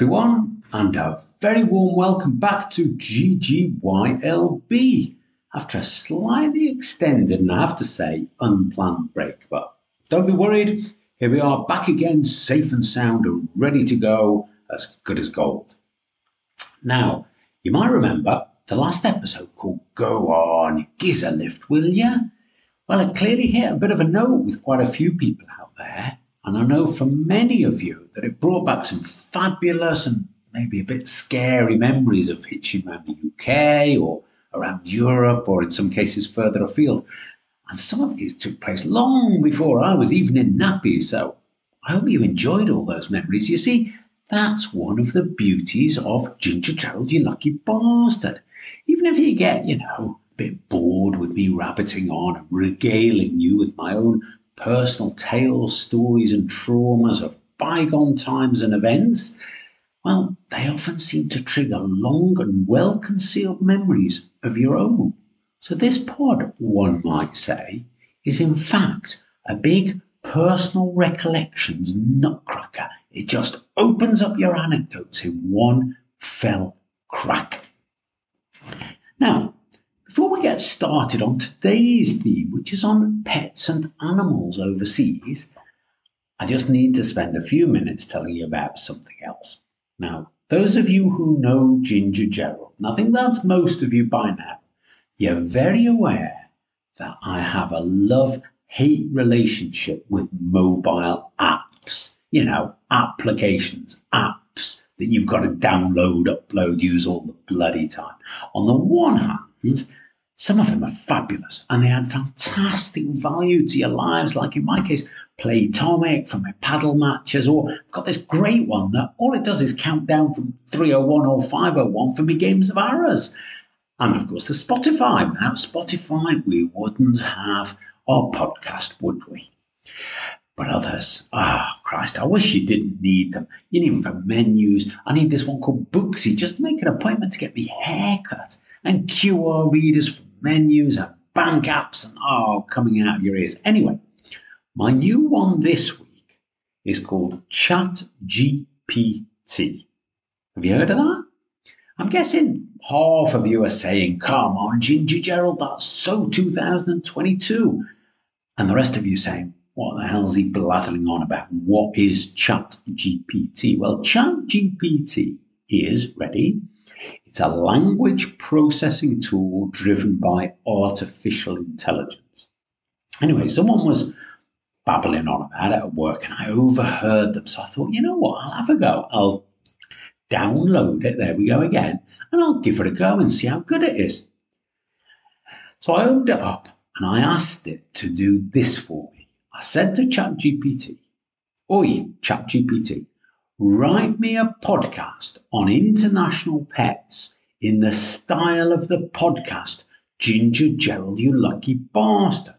everyone, and a very warm welcome back to GGYLB after a slightly extended and I have to say unplanned break. But don't be worried, here we are back again, safe and sound and ready to go, as good as gold. Now, you might remember the last episode called Go On, Giz a Lift, Will Ya? Well, it clearly hit a bit of a note with quite a few people out there. And I know for many of you that it brought back some fabulous and maybe a bit scary memories of hitching around the UK or around Europe or in some cases further afield. And some of these took place long before I was even in nappies. So I hope you enjoyed all those memories. You see, that's one of the beauties of Ginger Gerald, you lucky bastard. Even if you get, you know, a bit bored with me rabbiting on and regaling you with my own personal tales, stories, and traumas of bygone times and events, well, they often seem to trigger long and well concealed memories of your own. So, this pod, one might say, is in fact a big personal recollections nutcracker. It just opens up your anecdotes in one fell crack. Now, before we get started on today's theme, which is on pets and animals overseas, I just need to spend a few minutes telling you about something else. Now, those of you who know Ginger Gerald, and I think that's most of you by now, you're very aware that I have a love hate relationship with mobile apps. You know, applications, apps that you've got to download, upload, use all the bloody time. On the one hand, some of them are fabulous and they add fantastic value to your lives, like in my case, Playtomic for my paddle matches, or I've got this great one that all it does is count down from 301 or 501 for me games of arrows. And of course, the Spotify. Without Spotify, we wouldn't have our podcast, would we? But others, ah, oh, Christ, I wish you didn't need them. You need them for menus. I need this one called Booksy. Just make an appointment to get me haircut and QR readers for menus and bank apps and oh, coming out of your ears. Anyway, my new one this week is called Chat GPT. Have you heard of that? I'm guessing half of you are saying, come on, Ginger Gerald, that's so 2022. And the rest of you saying, what the hell's he blathering on about? What is Chat GPT? Well, Chat GPT is, ready, it's a language processing tool driven by artificial intelligence. Anyway, someone was babbling on about it at work and I overheard them. So I thought, you know what, I'll have a go. I'll download it. There we go again. And I'll give it a go and see how good it is. So I opened it up and I asked it to do this for me. I said to ChatGPT, Oi, ChatGPT, write me a podcast on international pets in the style of the podcast Ginger Gerald, you lucky bastard.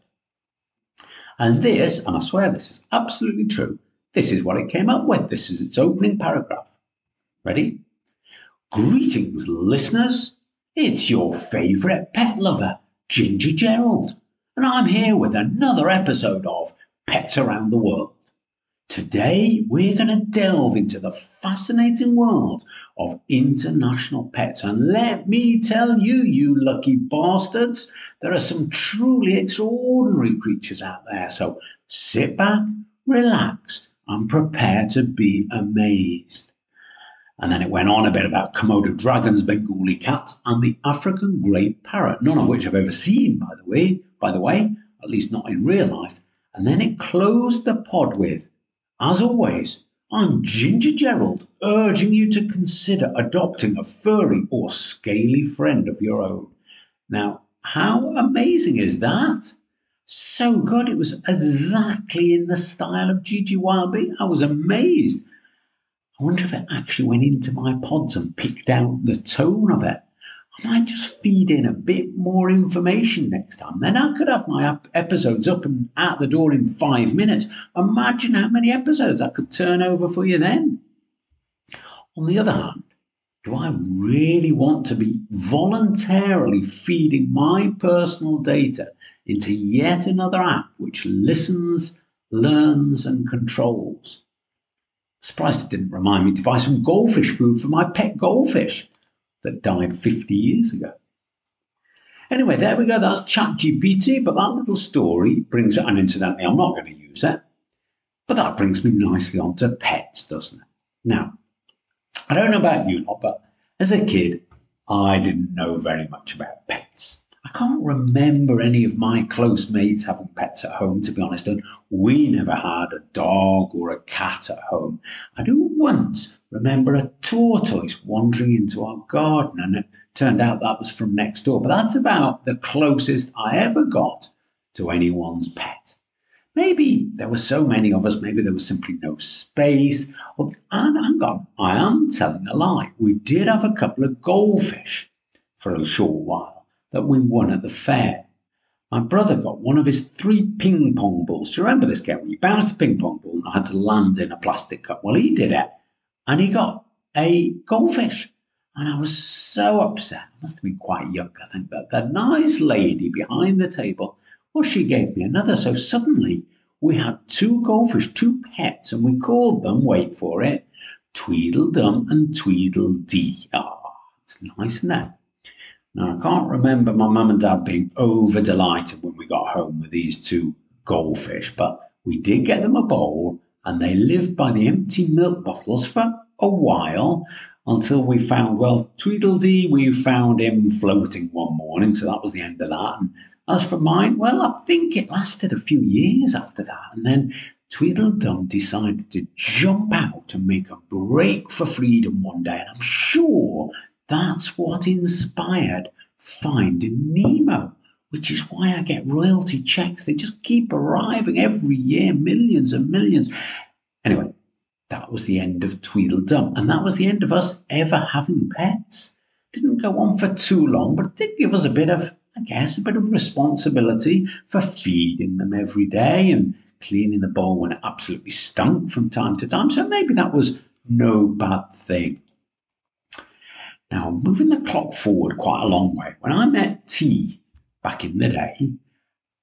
And this, and I swear this is absolutely true, this is what it came up with. This is its opening paragraph. Ready? Greetings, listeners. It's your favourite pet lover, Ginger Gerald, and I'm here with another episode of Pets Around the World. Today, we're going to delve into the fascinating world of international pets. And let me tell you, you lucky bastards, there are some truly extraordinary creatures out there. So sit back, relax, and prepare to be amazed. And then it went on a bit about Komodo dragons, Bengali cats, and the African grey parrot, none of which I've ever seen, by the way, by the way, at least not in real life. And then it closed the pod with as always, I'm Ginger Gerald, urging you to consider adopting a furry or scaly friend of your own. Now, how amazing is that? So good. It was exactly in the style of GGYLB. I was amazed. I wonder if it actually went into my pods and picked out the tone of it. I might just feed in a bit more information next time. Then I could have my episodes up and out the door in five minutes. Imagine how many episodes I could turn over for you then. On the other hand, do I really want to be voluntarily feeding my personal data into yet another app which listens, learns, and controls? Surprised it didn't remind me to buy some goldfish food for my pet goldfish that died 50 years ago. Anyway, there we go. That's ChatGPT, but that little story brings it, and incidentally, I'm not going to use it, but that brings me nicely onto pets, doesn't it? Now, I don't know about you lot, but as a kid, I didn't know very much about pets. I can't remember any of my close mates having pets at home, to be honest, and we never had a dog or a cat at home. I do once remember a tortoise wandering into our garden, and it turned out that was from next door, but that's about the closest I ever got to anyone's pet. Maybe there were so many of us, maybe there was simply no space. and hang on, I am telling a lie. We did have a couple of goldfish for a short while that we won at the fair. My brother got one of his three ping pong balls. Do you remember this game? You bounced a ping pong ball and I had to land in a plastic cup. Well, he did it, and he got a goldfish. And I was so upset. I must have been quite young, I think, but the nice lady behind the table well, she gave me another. So suddenly we had two goldfish, two pets, and we called them, wait for it, Tweedledum and Tweedledee. Ah, oh, it's nice, isn't it? Now, I can't remember my mum and dad being over delighted when we got home with these two goldfish, but we did get them a bowl and they lived by the empty milk bottles for a while until we found, well, Tweedledee, we found him floating one morning, so that was the end of that. And as for mine, well, I think it lasted a few years after that, and then Tweedledum decided to jump out and make a break for freedom one day, and I'm sure that's what inspired Finding Nemo, which is why I get royalty checks. They just keep arriving every year, millions and millions. Anyway, that was the end of Tweedledum, and that was the end of us ever having pets. Didn't go on for too long, but it did give us a bit of I guess, a bit of responsibility for feeding them every day and cleaning the bowl when it absolutely stunk from time to time. So maybe that was no bad thing. Now, moving the clock forward quite a long way, when I met T back in the day,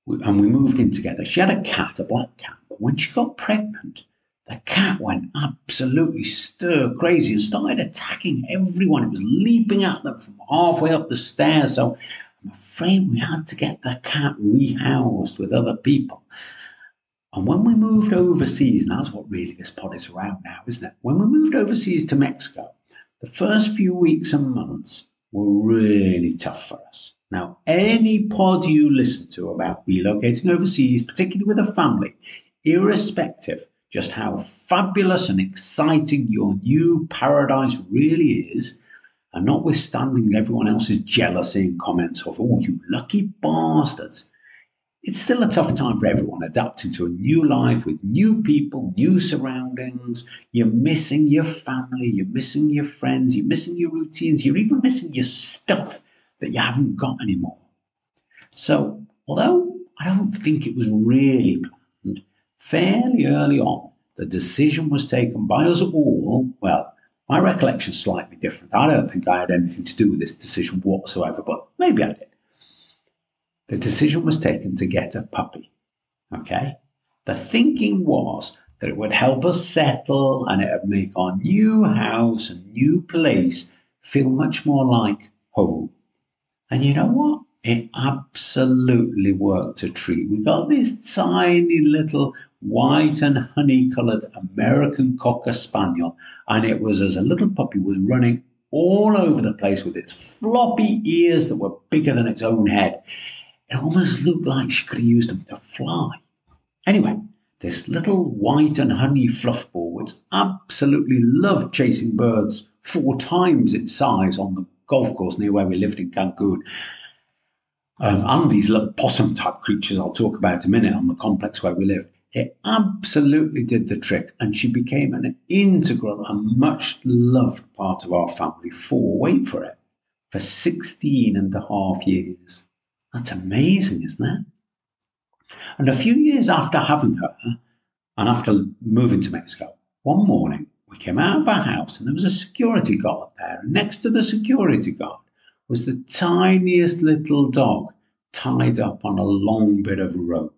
and we moved in together, she had a cat, a black cat, but when she got pregnant, the cat went absolutely stir crazy and started attacking everyone. It was leaping at them from halfway up the stairs. So I'm afraid we had to get the cat rehoused with other people. And when we moved overseas, and that's what really this pod is around now, isn't it? When we moved overseas to Mexico, the first few weeks and months were really tough for us. Now, any pod you listen to about relocating overseas, particularly with a family, irrespective just how fabulous and exciting your new paradise really is, and notwithstanding everyone else's jealousy and comments of, oh, you lucky bastards, it's still a tough time for everyone adapting to a new life with new people, new surroundings. You're missing your family, you're missing your friends, you're missing your routines, you're even missing your stuff that you haven't got anymore. So, although I don't think it was really planned, fairly early on, the decision was taken by us all, well, my recollection is slightly different. I don't think I had anything to do with this decision whatsoever, but maybe I did. The decision was taken to get a puppy. Okay? The thinking was that it would help us settle and it would make our new house and new place feel much more like home. And you know what? It absolutely worked a treat. We got this tiny little white and honey coloured American Cocker Spaniel, and it was as a little puppy was running all over the place with its floppy ears that were bigger than its own head. It almost looked like she could have used them to fly. Anyway, this little white and honey fluff ball, which absolutely loved chasing birds four times its size on the golf course near where we lived in Cancun, um, and these little possum type creatures I'll talk about in a minute on the complex where we lived. It absolutely did the trick, and she became an integral and much loved part of our family for, wait for it, for 16 and a half years. That's amazing, isn't it? And a few years after having her, and after moving to Mexico, one morning we came out of our house and there was a security guard there. And next to the security guard was the tiniest little dog tied up on a long bit of rope.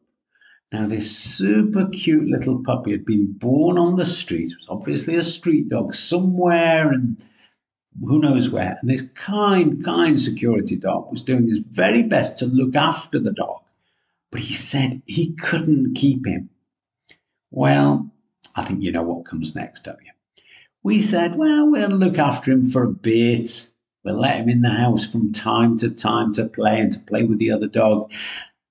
Now, this super cute little puppy had been born on the street. It was obviously a street dog somewhere and who knows where. And this kind, kind security dog was doing his very best to look after the dog. But he said he couldn't keep him. Well, I think you know what comes next, don't you? We said, well, we'll look after him for a bit. We'll let him in the house from time to time to play and to play with the other dog.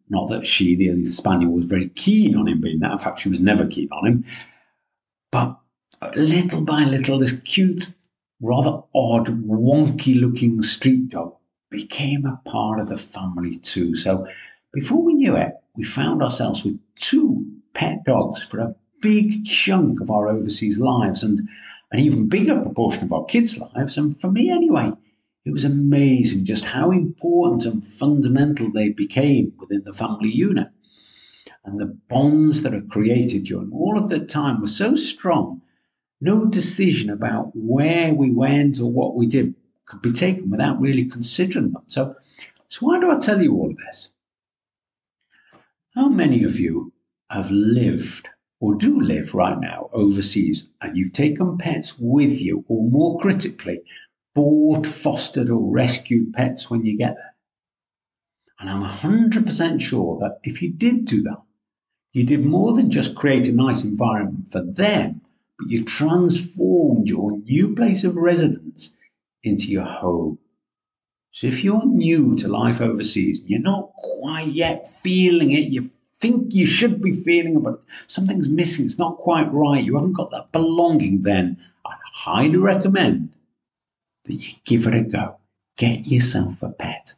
Not that she, the spaniel, was very keen on him being that. In fact, she was never keen on him. But little by little, this cute, rather odd, wonky looking street dog became a part of the family too. So before we knew it, we found ourselves with two pet dogs for a big chunk of our overseas lives and an even bigger proportion of our kids' lives. And for me, anyway, it was amazing just how important and fundamental they became within the family unit. And the bonds that are created during all of that time were so strong, no decision about where we went or what we did could be taken without really considering them. So, so why do I tell you all of this? How many of you have lived or do live right now overseas and you've taken pets with you, or more critically, bought, fostered, or rescued pets when you get there. And I'm 100% sure that if you did do that, you did more than just create a nice environment for them, but you transformed your new place of residence into your home. So if you're new to life overseas, you're not quite yet feeling it, you think you should be feeling it, but something's missing, it's not quite right, you haven't got that belonging, then I'd highly recommend that you give it a go. Get yourself a pet.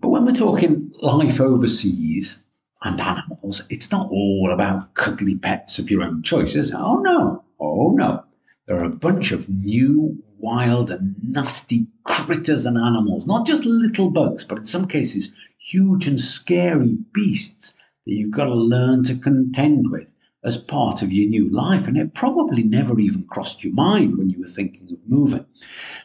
But when we're talking life overseas and animals, it's not all about cuddly pets of your own choices. Oh no, oh no. There are a bunch of new, wild, and nasty critters and animals, not just little bugs, but in some cases, huge and scary beasts that you've got to learn to contend with as part of your new life. And it probably never even crossed your mind when you were thinking of moving.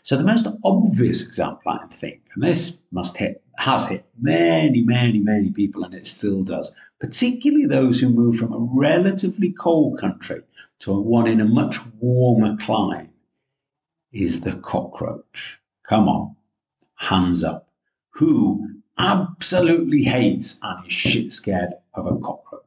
So the most obvious example, I think, and this must hit, has hit many, many, many people, and it still does, particularly those who move from a relatively cold country to one in a much warmer climate, is the cockroach. Come on, hands up. Who absolutely hates and is shit scared of a cockroach?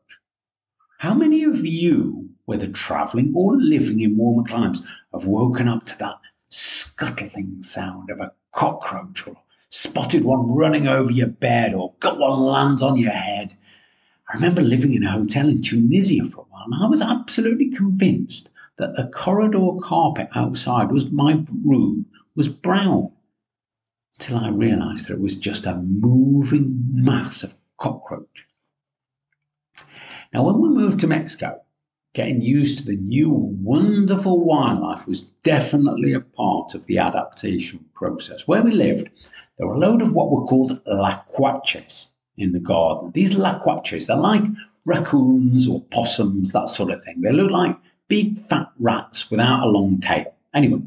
How many of you, whether traveling or living in warmer climes, have woken up to that scuttling sound of a cockroach or spotted one running over your bed or got one land on your head? I remember living in a hotel in Tunisia for a while and I was absolutely convinced that the corridor carpet outside was my room was brown until I realized that it was just a moving mass of cockroaches. Now, when we moved to Mexico, getting used to the new wonderful wildlife was definitely a part of the adaptation process. Where we lived, there were a load of what were called lacuaches in the garden. These lacuaches, they're like raccoons or possums, that sort of thing. They look like big fat rats without a long tail. Anyway,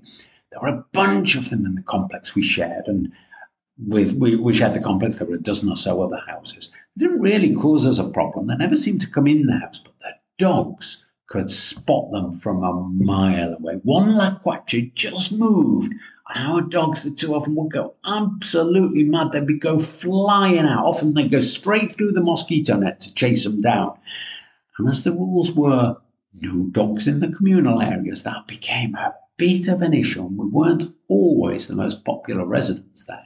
there were a bunch of them in the complex we shared, and with we, we shared the complex. There were a dozen or so other houses. Didn't really cause us a problem. They never seemed to come in the house, but the dogs could spot them from a mile away. One lacuache just moved, and our dogs, the two of them, would go absolutely mad. They'd be go flying out. Often they'd go straight through the mosquito net to chase them down. And as the rules were no dogs in the communal areas, that became a bit of an issue, and we weren't always the most popular residents there.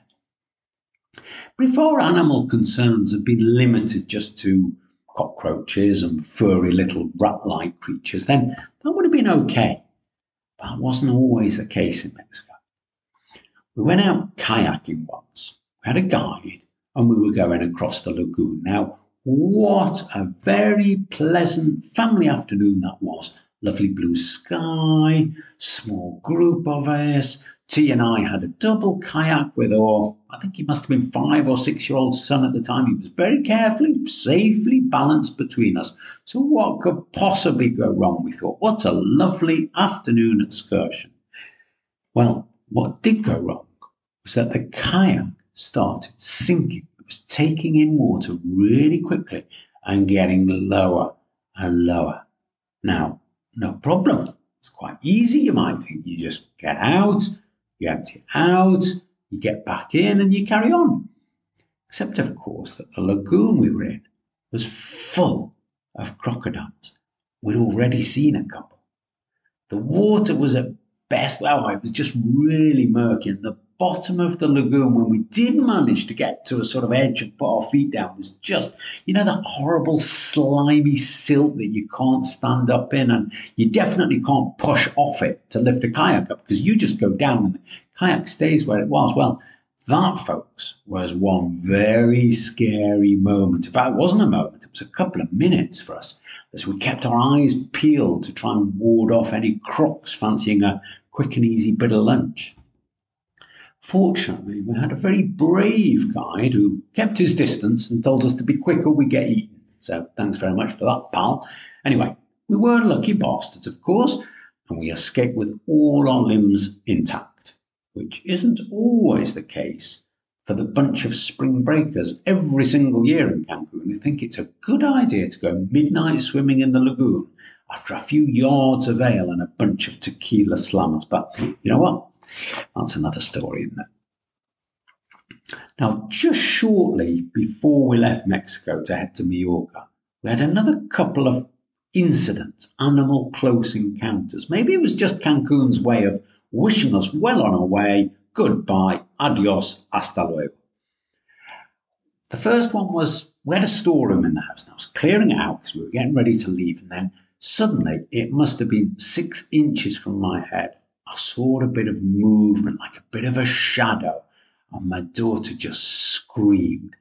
Before animal concerns had been limited just to cockroaches and furry little rat like creatures, then that would have been okay. But that wasn't always the case in Mexico. We went out kayaking once. We had a guide and we were going across the lagoon. Now, what a very pleasant family afternoon that was. Lovely blue sky, small group of us, T and I had a double kayak with our, I think he must have been five or six year old son at the time. He was very carefully, safely balanced between us. So, what could possibly go wrong? We thought, what a lovely afternoon excursion. Well, what did go wrong was that the kayak started sinking It was taking in water really quickly and getting lower and lower. Now, no problem. It's quite easy, you might think. You just get out, you empty out, you get back in, and you carry on. Except, of course, that the lagoon we were in was full of crocodiles. We'd already seen a couple. The water was at best, well, it was just really murky, and the bottom of the lagoon when we did manage to get to a sort of edge and put our feet down was just, you know, that horrible slimy silt that you can't stand up in and you definitely can't push off it to lift a kayak up because you just go down and the kayak stays where it was. Well, that, folks, was one very scary moment. In fact, it wasn't a moment, it was a couple of minutes for us as we kept our eyes peeled to try and ward off any crocs fancying a quick and easy bit of lunch. Fortunately, we had a very brave guide who kept his distance and told us to be quick or we get eaten. So thanks very much for that, pal. Anyway, we were lucky bastards, of course, and we escaped with all our limbs intact which isn't always the case for the bunch of spring breakers every single year in Cancun who think it's a good idea to go midnight swimming in the lagoon after a few yards of ale and a bunch of tequila slammers. But you know what? That's another story, isn't it? Now, just shortly before we left Mexico to head to Mallorca, we had another couple of incidents, animal close encounters. Maybe it was just Cancun's way of wishing us well on our way. Goodbye, adios, hasta luego. The first one was we had a storeroom in the house and I was clearing it out because we were getting ready to leave. And then suddenly, it must have been six inches from my head, I saw a bit of movement, like a bit of a shadow. And my daughter just screamed.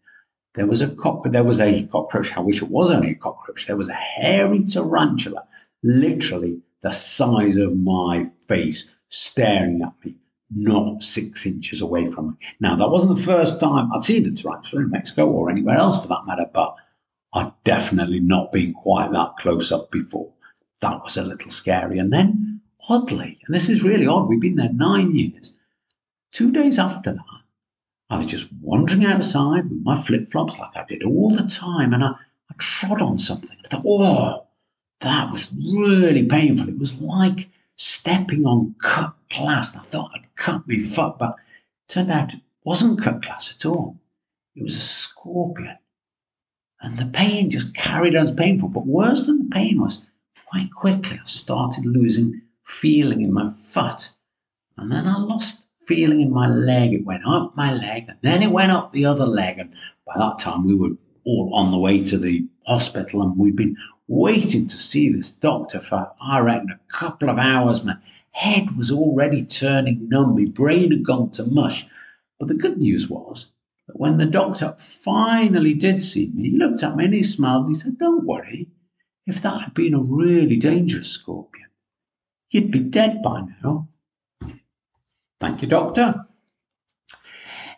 There was a cockroach. There was a cockroach. I wish it was only a cockroach. There was a hairy tarantula, literally the size of my face, staring at me, not six inches away from me. Now, that wasn't the first time I'd seen a tarantula in Mexico or anywhere else for that matter, but I'd definitely not been quite that close up before. That was a little scary. And then, oddly, and this is really odd, we've been there nine years. Two days after that, I was just wandering outside with my flip flops like I did all the time, and I, I trod on something. I thought, oh, that was really painful. It was like stepping on cut glass. I thought I'd cut my foot, but turned out it wasn't cut glass at all. It was a scorpion. And the pain just carried on as painful. But worse than the pain was, quite quickly I started losing feeling in my foot. And then I lost feeling in my leg. It went up my leg, and then it went up the other leg. And by that time, we were all on the way to the hospital, and we'd been waiting to see this doctor for, I reckon, a couple of hours. My head was already turning numb, my brain had gone to mush. But the good news was that when the doctor finally did see me, he looked at me and he smiled and he said, Don't worry, if that had been a really dangerous scorpion, you'd be dead by now. Thank you, doctor.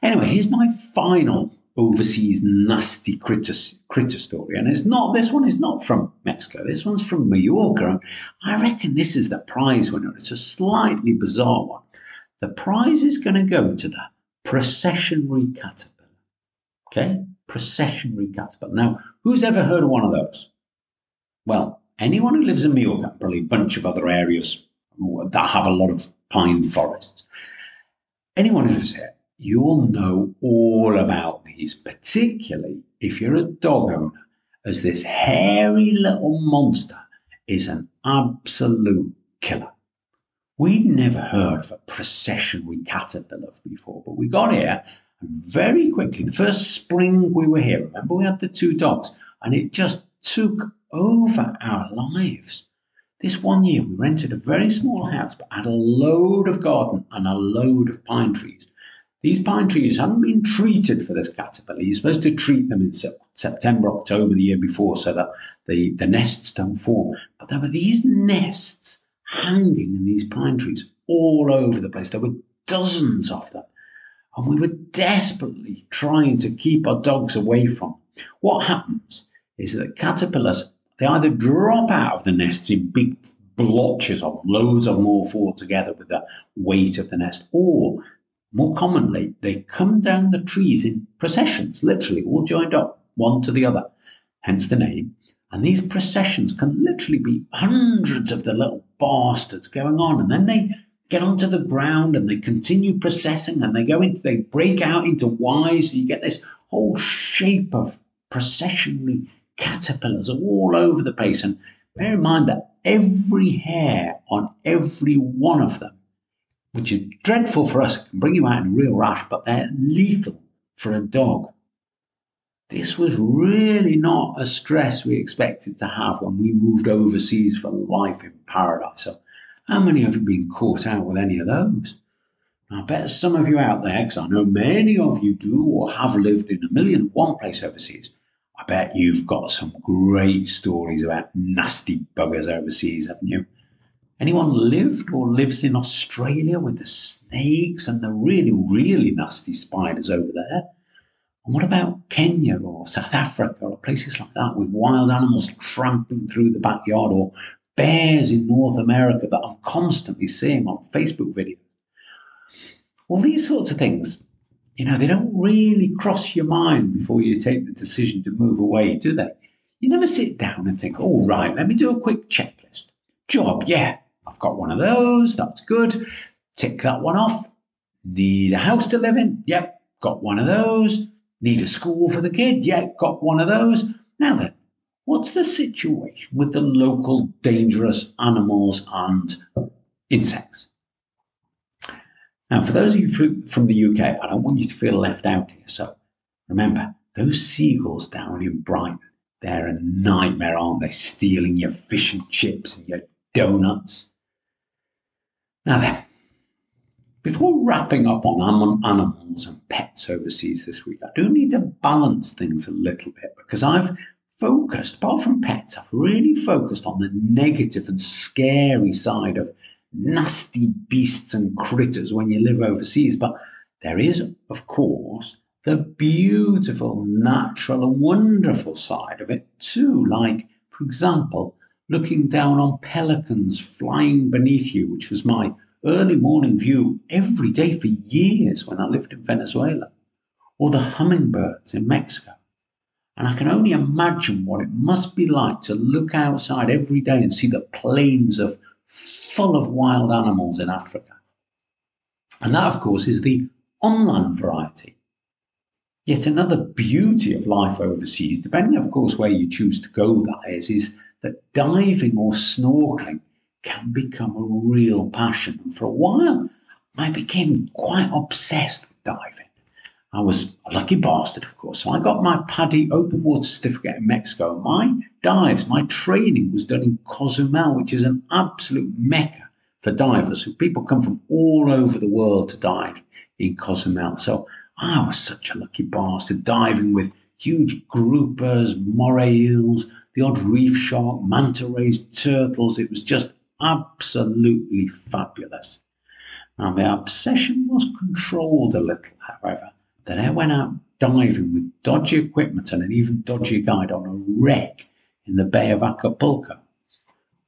Anyway, here's my final overseas nasty critter, critter story. And it's not, this one is not from Mexico. This one's from Mallorca. I reckon this is the prize winner. It's a slightly bizarre one. The prize is going to go to the processionary caterpillar. Okay? Processionary caterpillar. Now, who's ever heard of one of those? Well, anyone who lives in Mallorca, probably a bunch of other areas that have a lot of pine forests. Anyone who lives here you'll know all about these, particularly if you're a dog owner, as this hairy little monster is an absolute killer. We'd never heard of a processionary caterpillar before, but we got here and very quickly, the first spring we were here, remember we had the two dogs, and it just took over our lives. This one year we rented a very small house but had a load of garden and a load of pine trees. These pine trees hadn't been treated for this caterpillar. You're supposed to treat them in September, October the year before so that the, the nests don't form. But there were these nests hanging in these pine trees all over the place. There were dozens of them. And we were desperately trying to keep our dogs away from. What happens is that caterpillars, they either drop out of the nests in big blotches of loads of all fall together with the weight of the nest, or more commonly, they come down the trees in processions, literally all joined up, one to the other, hence the name. And these processions can literally be hundreds of the little bastards going on, and then they get onto the ground and they continue processing and they go into they break out into Ys and you get this whole shape of processionary caterpillars are all over the place. And bear in mind that every hair on every one of them which is dreadful for us can bring you out in a real rush but they're lethal for a dog. This was really not a stress we expected to have when we moved overseas for life in paradise. So how many of you been caught out with any of those? I bet some of you out there, because I know many of you do or have lived in a million one place overseas, bet you've got some great stories about nasty buggers overseas, haven't you? Anyone lived or lives in Australia with the snakes and the really, really nasty spiders over there? And what about Kenya or South Africa or places like that with wild animals tramping through the backyard or bears in North America that I'm constantly seeing on Facebook videos. Well, these sorts of things, you know, they don't really cross your mind before you take the decision to move away, do they? You never sit down and think, oh, right, let me do a quick checklist. Job, yeah, I've got one of those, that's good. Tick that one off. Need a house to live in? Yep, got one of those. Need a school for the kid? Yep, got one of those. Now then, What's the situation with the local dangerous animals and insects? Now, for those of you from the UK, I don't want you to feel left out here. So remember, those seagulls down in Brighton, they're a nightmare, aren't they? Stealing your fish and chips and your donuts. Now then, before wrapping up on animals and pets overseas this week, I do need to balance things a little bit because I've focused, apart from pets, I've really focused on the negative and scary side of nasty beasts and critters when you live overseas. But there is, of course, the beautiful, natural, and wonderful side of it too. Like, for example, looking down on pelicans flying beneath you, which was my early morning view every day for years when I lived in Venezuela, or the hummingbirds in Mexico. And I can only imagine what it must be like to look outside every day and see the plains of full of wild animals in Africa. And that, of course, is the online variety. Yet another beauty of life overseas, depending, of course, where you choose to go, that is, is that diving or snorkeling can become a real passion. And for a while, I became quite obsessed with diving. I was a lucky bastard, of course. So I got my PADI open water certificate in Mexico. My dives, my training was done in Cozumel, which is an absolute mecca for divers. People come from all over the world to dive in Cozumel. So I was such a lucky bastard diving with huge groupers, moray eels, the odd reef shark, manta rays, turtles. It was just absolutely fabulous. Now, my obsession was controlled a little, however that I went out diving with dodgy equipment and an even dodgy guide on a wreck in the Bay of Acapulco.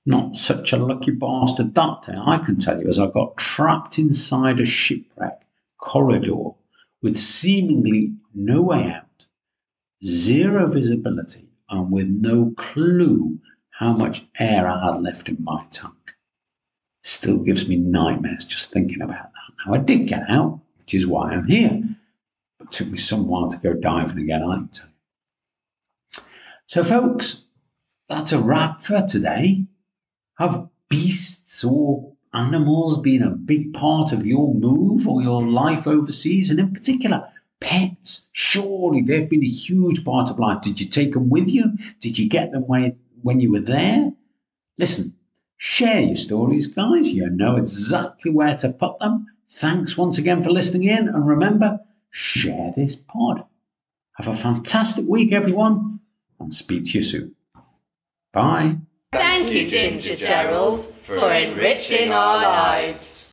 Not such a lucky bastard that day, I can tell you, as I got trapped inside a shipwreck corridor with seemingly no way out, zero visibility, and with no clue how much air I had left in my tank. Still gives me nightmares just thinking about that. Now, I did get out, which is why I'm here. Took me some while to go diving again, I can tell you. So, folks, that's a wrap for today. Have beasts or animals been a big part of your move or your life overseas? And in particular, pets. Surely they've been a huge part of life. Did you take them with you? Did you get them when, when you were there? Listen, share your stories, guys. You know exactly where to put them. Thanks once again for listening in. And remember, share this pod. Have a fantastic week, everyone, and speak to you soon. Bye. Thank you, Ginger Gerald, for enriching our lives.